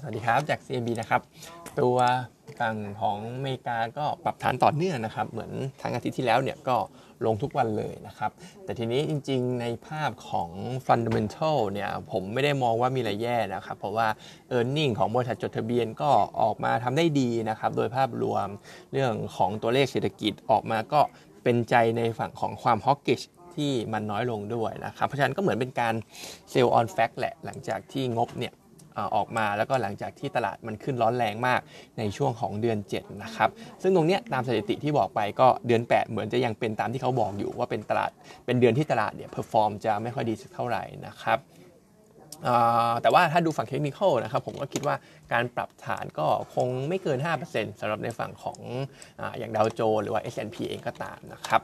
สวัสดีครับ จาก CMB นะครับ ตัวฝั่งของอเมริกาก็ปรับฐานต่อเนื่องนะครับ เหมือนทั้งอาทิตย์ที่แล้วเนี่ยก็ลงทุกวันเลยนะครับ แต่ทีนี้จริงๆ ในภาพของ Fundamental เนี่ยผมไม่ได้มองว่ามีอะไรแย่นะครับ เพราะว่า e a r n i n g ของบริษัทจดทะเบียนก็ออกมาทำได้ดีนะครับ โดยภาพรวมเรื่องของตัวเลขเศรษฐกิจออกมาก็เป็นใจในฝั่งของความฮอกกิชที่มันน้อยลงด้วยนะครับ เพราะฉะนั้นก็เหมือนเป็นการsell on fact แหละหลังจากที่งบเนี่ย ออกมาแล้วก็หลังจากที่ตลาดมันขึ้นร้อนแรงมากในช่วงของเดือน 7 นะครับ ซึ่งตรงนี้ตามสถิติที่บอกไปก็เดือน 8 เหมือนจะยังเป็นตามที่เขาบอกอยู่ว่าเป็นตลาดเป็นเดือนที่ตลาดเนี่ย perform จะไม่ค่อยดีสักเท่าไหร่นะครับแต่ว่าถ้าดูฝั่งเทคนิคนะครับผมก็คิดว่าการปรับฐานก็คงไม่เกิน 5%สำหรับในฝั่งของออย่างดาวโจนส์หรือว่า S&P เองก็ตามนะครับ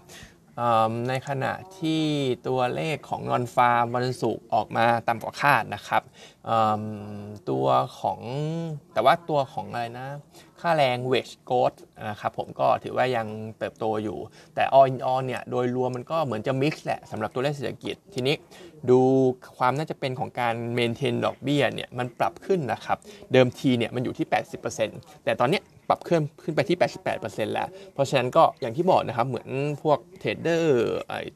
ในขณะที่ตัวเลขของนอนฟาร์มวันศุกร์ออกมาต่ำกว่าคาดนะครับตัวของแต่ว่าตัวของอะไรนะ ค่าแรง wage growth นะครับผมก็ถือว่ายังเติบโตอยู่ แต่ all in all เนี่ยโดยรวมมันก็เหมือนจะ mix แหละสำหรับตัวเลขเศรษฐกิจทีนี้ดูความน่าจะเป็นของการ maintain ดอกเบี้ยเนี่ยมันปรับขึ้นนะครับ เดิมทีเนี่ยมันอยู่ที่ 80%แต่ตอนเนี้ยปรับขึ้นขึ้นไปที่ 88%แล้ว เพราะฉะนั้นก็อย่างที่บอกนะครับ เหมือนพวกเทรดเดอร์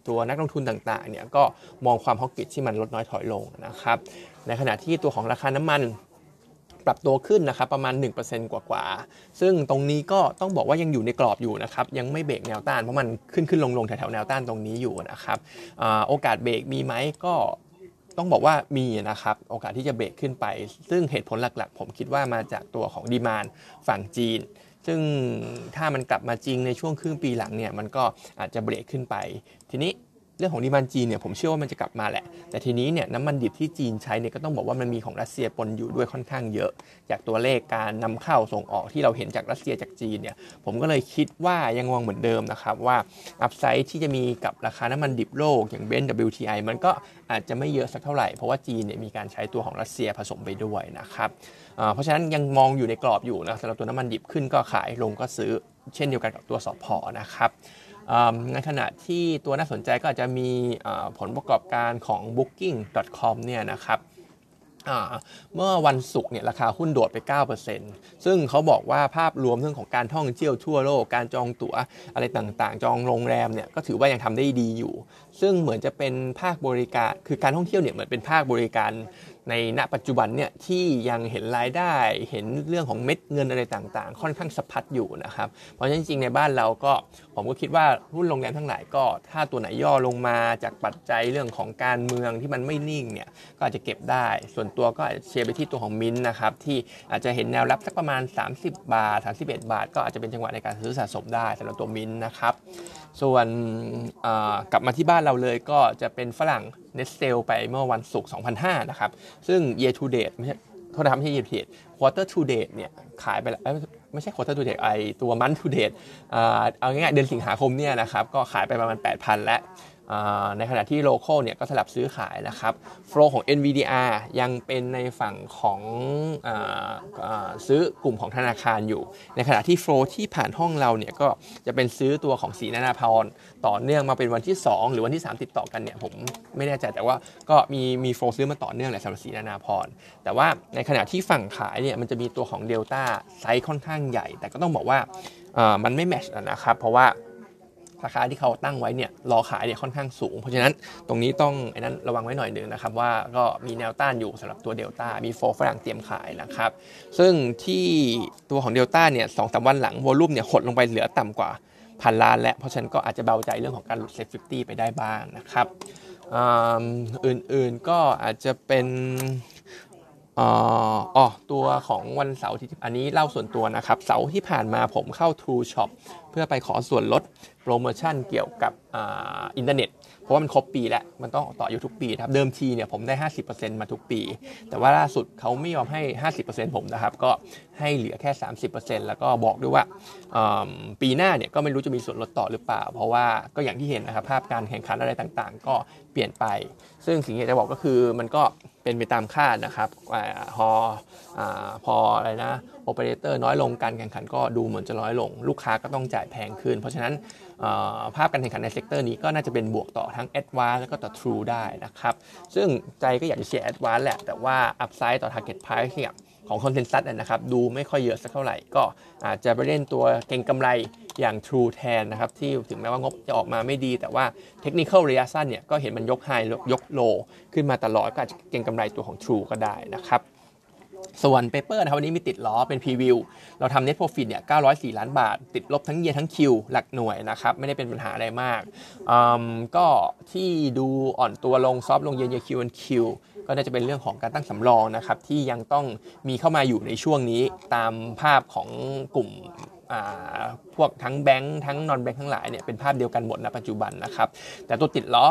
ตัวนักลงทุนต่างๆ เนี่ยก็มองความฮอกกิจที่มันลดน้อยถอยลงนะครับ ในขณะที่ตัวของราคาน้ำมันปรับตัวขึ้นนะครับประมาณ 1%กว่าๆซึ่งตรงนี้ก็ต้องบอกว่ายังอยู่ในกรอบอยู่นะครับ ยังไม่เบรกแนวต้านเพราะมันขึ้นขึ้นลงลงแถวๆแนวต้านตรงนี้อยู่นะครับอโอกาสเบรกมีไหมก็ ต้องบอกว่ามีนะครับโอกาสที่จะเบรกขึ้นไป ซึ่งเหตุผลหลักๆ ผมคิดว่ามาจากตัวของดีมานฝั่งจีน ซึ่งถ้ามันกลับมาจริงในช่วงครึ่งปีหลังเนี่ยมันก็อาจจะเบรกขึ้นไป ทีนี้ เรื่องของดีมานจีนเนี่ยผมเชื่อว่ามันจะกลับมาแหละ แต่ทีนี้เนี่ยน้ำมันดิบที่จีนใช้เนี่ยก็ต้องบอกว่ามันมีของรัสเซียปนอยู่ด้วยค่อนข้างเยอะ จากตัวเลขการนำเข้าส่งออกที่เราเห็นจากรัสเซียจากจีนเนี่ยผมก็เลยคิดว่ายังมองเหมือนเดิมนะครับว่าอัพไซด์ที่จะมีกับราคาน้ำมันดิบโลกอย่างเบน WTI มันก็อาจจะไม่เยอะสักเท่าไหร่ เพราะว่าจีนเนี่ยมีการใช้ตัวของรัสเซียผสมไปด้วยนะครับเพราะฉะนั้นยังมองอยู่ในกรอบอยู่นะสำหรับตัวน้ำมันดิบขึ้นก็ขายลงก็ซื้อเช่นเดียวกันกับตัวสอพอนะครับ ในขณะที่ตัวน่าสนใจก็อาจจะมีผลประกอบการของ booking.com เนี่ยนะครับเมื่อวันศุกร์เนี่ยราคาหุ้นโดดไป 9%ซึ่งเขาบอกว่าภาพรวมเรื่องของการท่องเที่ยวทั่วโลก การจองตั๋วอะไรต่างๆ จองโรงแรมเนี่ยก็ถือว่ายังทำได้ดีอยู่ ซึ่งเหมือนจะเป็นภาคบริการ คือการท่องเที่ยวเนี่ยเหมือนเป็นภาคบริการ ในณปัจจุบันเนี่ยที่ยังเห็นรายได้เห็นเรื่องของเม็ดเงินอะไรต่างๆ ค่อนข้างสะพัดอยู่นะครับเพราะฉะนั้นจริงๆในบ้านเราก็ผมก็คิดว่าหุ้นโรงแรมทั้งหลายก็ ถ้าตัวไหนย่อลงมาจากปัจจัยเรื่องของการเมืองที่มันไม่นิ่งเนี่ยก็อาจจะเก็บได้ ส่วนตัวก็เชียร์ไปที่ตัวของมินนะครับที่อาจจะเห็นแนวรับสักประมาณ 30 บาท 31 บาท ก็อาจจะเป็นจังหวะในการซื้อสะสมได้สำหรับตัวมินนะครับส่วนกลับมาที่บ้านเราเลยก็จะเป็นฝรั่ง net sell ไปเมื่อวันศุกร์2005 นะครับ ซึ่ง year to date ไม่ใช่โทษนะครับไม่ใช่ year to date quarter to date เนี่ยขายไปแล้วไม่ใช่ quarter to date ไอตัว month to date เอาง่ายๆเดือนสิงหาคมเนี่ยนะครับก็ขายไปประมาณ 8,000 แล้ว ในขณะที่ local เนี่ยก็สลับซื้อขายนะครับ flow ของ NVDR ยังเป็นในฝั่งของอซื้อกลุ่มของธนาคารอยู่ ในขณะที่ flow ที่ผ่านห้องเราเนี่ยก็จะเป็นซื้อตัวของศรีนานาพรต่อเนื่องมาเป็นวันที่ 2 หรือวันที่ 3 ติดต่อกันเนี่ยผมไม่แน่ใจแต่ว่าก็มีมี flow ซื้อมาต่อเนื่องแหละสำหรับศรีนานาพรแต่ว่าในขณะที่ฝั่งขายเนี่ยมันจะมีตัวของเดลต้าไซส์ค่อนข้างใหญ่ แต่ก็ต้องบอกว่ามันไม่ match นะครับเพราะว่า ราคาที่เขาตั้งไว้เนี่ยรอขายเนี่ยค่อนข้างสูง เพราะฉะนั้นตรงนี้ต้องไอ้นั้นระวังไว้หน่อยหนึ่งนะครับว่าก็มีแนวต้านอยู่สำหรับตัวเดลต้ามี flow ฝรั่งเตรียมขายนะครับ ซึ่งที่ตัวของเดลต้าเนี่ยสองสามวันหลัง volume เนี่ยหดลงไปเหลือต่ำกว่าพันล้านและเพราะฉะนั้นก็อาจจะเบาใจเรื่องของการหลุด SET50ไปได้บ้างนะครับอื่นๆก็อาจจะเป็นอ๋อตัวของวันเสาร์ที่อันนี้เล่าส่วนตัวนะครับ เสาร์ที่ผ่านมาผมเข้า True Shop เพื่อไปขอส่วนลดโปรโมชั่นเกี่ยวกับอินเทอร์เน็ต เพราะว่ามันครบปีแล้ว มันต้องต่ออยู่ทุกปีครับ เดิมทีเนี่ยผมได้ 50%มาทุกปี แต่ว่าล่าสุดเขาไม่ยอมให้ 50%ผมนะครับ ก็ให้เหลือแค่ 30%แล้วก็บอกด้วยว่าปีหน้าเนี่ยก็ไม่รู้จะมีส่วนลดต่อหรือเปล่า เพราะว่าก็อย่างที่เห็นนะครับภาพการแข่งขันอะไรต่างๆ ก็เปลี่ยนไป ซึ่งสิ่งที่จะบอกก็คือมันก็เป็นไปตามคาดนะครับพอพออะไรนะ โอเปอเรเตอร์น้อยลงการแข่งขันก็ดูเหมือนจะน้อยลง ลูกค้าก็ต้องจ่ายแพงขึ้น เพราะฉะนั้นภาพการแข่งขันใน sector นี้ก็น่าจะเป็นบวกต่อทั้ง a d v a n c e แล้วก็ต่อ True ได้นะครับ ซึ่งใจก็อยากจะเชียร์ a d v a n c e แหละ แต่ว่า Upside ต่อ Target Price เนี่ยของ consensus นะครับดูไม่ค่อยเยอะสักเท่าไหร่ ก็อาจจะไปเล่นตัวเก็งกำไรอย่าง True แทนนะครับ ที่ถึงแม้ว่างบจะออกมาไม่ดี แต่ว่าเทคนิคระยะสั้นเนี่ยก็เห็นมันยก high ยก low ขึ้นมาตลอดก็อาจจะเก็งกำไรตัวของ True ก็ได้นะครับ ส่วน paper นะครับวันนี้มีติดล้อเป็น preview เราทำ net profit เนี่ย 904 ล้านบาท ติดลบทั้ง year ทั้ง Q หลักหน่วยนะครับ ไม่ได้เป็นปัญหาอะไรมากก็ที่ดูอ่อนตัวลง soft ลง year on year Q on Q ก็น่าจะเป็นเรื่องของการตั้งสำรองนะครับที่ยังต้องมีเข้ามาอยู่ในช่วงนี้ตามภาพของกลุ่มพวกทั้งแบงค์ทั้ง non-bank ทั้งหลายเนี่ยเป็นภาพเดียวกันหมดณปัจจุบันนะครับแต่ตัวติดล้อ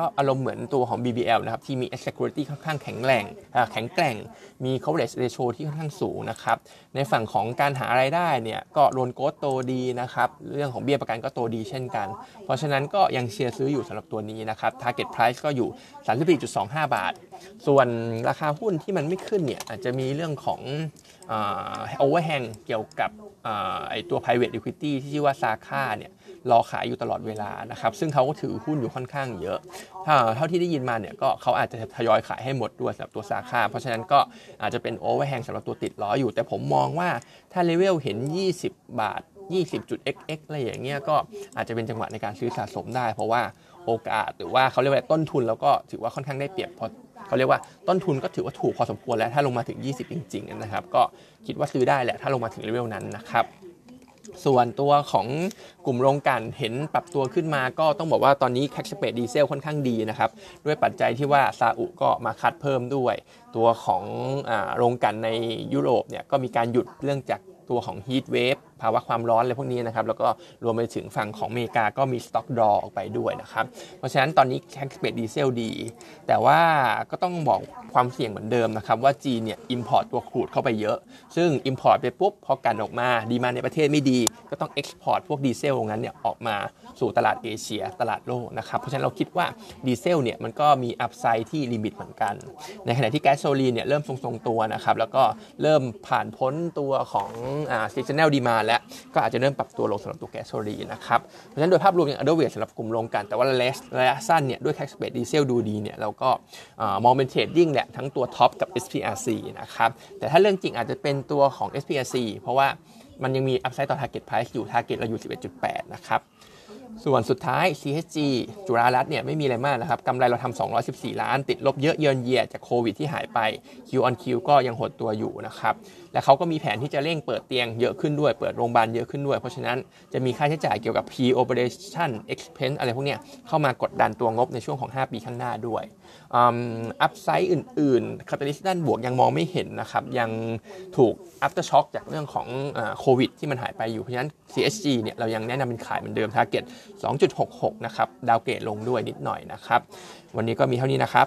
ก็อารมณ์เหมือนตัวของ BBL นะครับ ที่มี asset quality ค่อนข้างแข็งแรงแข็งแกร่ง มี coverage ratio ที่ค่อนข้างสูงนะครับ ในฝั่งของการหารายได้เนี่ยก็ loan growth โตดีนะครับ เรื่องของเบี้ยประกันก็โตดีเช่นกัน เพราะฉะนั้นก็ยังเชียร์ซื้ออยู่สำหรับตัวนี้นะครับ target price ก็อยู่ 34.25 บาท ส่วนราคาหุ้นที่มันไม่ขึ้นเนี่ยอาจจะมีเรื่องของ overhang เกี่ยวกับไอตัว private equity ที่ชื่อว่า SACA เนี่ย รอขายอยู่ตลอดเวลานะครับซึ่งเขาก็ถือหุ้นอยู่ค่อนข้างเยอะถ้าเท่าที่ได้ยินมาเนี่ยก็เขาอาจจะทยอยขายให้หมดด้วยสำหรับตัว SACA เพราะฉะนั้นก็อาจจะเป็น overhang สำหรับตัวติดล้ออยู่ แต่ผมมองว่าถ้าเลเวลเห็น 20 บาท 20.xx อะไรอย่างเงี้ยก็อาจจะเป็นจังหวะในการซื้อสะสมได้ เพราะว่าโอกาสหรือว่าเขาเรียกว่าต้นทุนแล้วก็ถือว่าค่อนข้างได้เปรียบพอเขาเรียกว่าต้นทุนก็ถือว่าถูกพอสมควรแล้วถ้าลงมาถึง 20 จริงๆนะครับ ก็คิดว่าซื้อได้แหละถ้าลงมาถึงเลเวลนั้นนะครับ ส่วนตัวของกลุ่มโรงกลั่นเห็นปรับตัวขึ้นมาก็ต้องบอกว่าตอนนี้ crack spread ดีเซลค่อนข้างดีนะครับ ด้วยปัจจัยที่ว่าซาอุก็มา cut เพิ่มด้วย ตัวของโรงกลั่นในยุโรปเนี่ยก็มีการหยุดเนื่องจากตัวของ heatwave ภาวะความร้อนอะไรพวกนี้นะครับแล้วก็รวมไปถึงฝั่งของอเมริกาก็มี stock draw ออกไปด้วยนะครับเพราะฉะนั้นตอนนี้ crack spread ดีเซลดี แต่ว่าก็ต้องบอกความเสี่ยงเหมือนเดิมนะครับว่าจีนเนี่ย import ตัว crude เข้าไปเยอะ ซึ่ง import ไปปุ๊บพอกลั่นออกมา demand ในประเทศไม่ดี ก็ต้อง export พวกดีเซลตรงนั้นเนี่ยออกมาสู่ตลาดเอเชีย ตลาดโลกนะครับเพราะฉะนั้นเราคิดว่าดีเซลเนี่ยมันก็มี upside ที่ limit เหมือนกัน ในขณะที่แก๊สโซลีนเนี่ยเริ่มทรงๆตัวนะครับแล้วก็เริ่มผ่านพ้นตัวของอ่า seasonal ดีมาแล้ว ก็อาจจะเริ่มปรับตัวลงสำหรับตัวแก๊สโซลีนะครับ เพราะฉะนั้นโดยภาพรวมยัง underweight สำหรับกลุ่มโรงกลั่นแต่ว่าระยะสั้นเนี่ยด้วย crack spread ดีเซลดูดีเนี่ยเราก็มองเป็น trading แหละทั้งตัว TOP กับ SPRC นะครับแต่ถ้าเลือกจริงอาจจะเป็นตัวของ SPRC เพราะว่ามันยังมี upside ต่อ target price อยู่ target เราอยู่ 11.8 นะครับ ส่วนสุดท้าย CHG จุฬารัตน์เนี่ยไม่มีอะไรมากนะครับกำไรเราทำ214 ล้าน ติดลบเยอะเยินเยียจากโควิดที่หายไป Q on Q ก็ยังหดตัวอยู่นะครับ และเขาก็มีแผนที่จะเร่งเปิดเตียงเยอะขึ้นด้วย เปิดโรงพยาบาลเยอะขึ้นด้วย เพราะฉะนั้นจะมีค่าใช้จ่ายเกี่ยวกับ pre-operation expense อะไรพวกเนี้ยเข้ามากดดันตัวงบในช่วงของ 5 ปีข้างหน้าด้วย upside อื่นๆ catalyst ด้านบวกยังมองไม่เห็นนะครับ ยังถูก aftershock จากเรื่องของโควิดที่มันหายไปอยู่ เพราะฉะนั้น CHG เนี่ยเรายังแนะนำเป็นขายเหมือนเดิม target 2.66 นะครับ downgrade ลงด้วยนิดหน่อยนะครับ วันนี้ก็มีเท่านี้นะครับ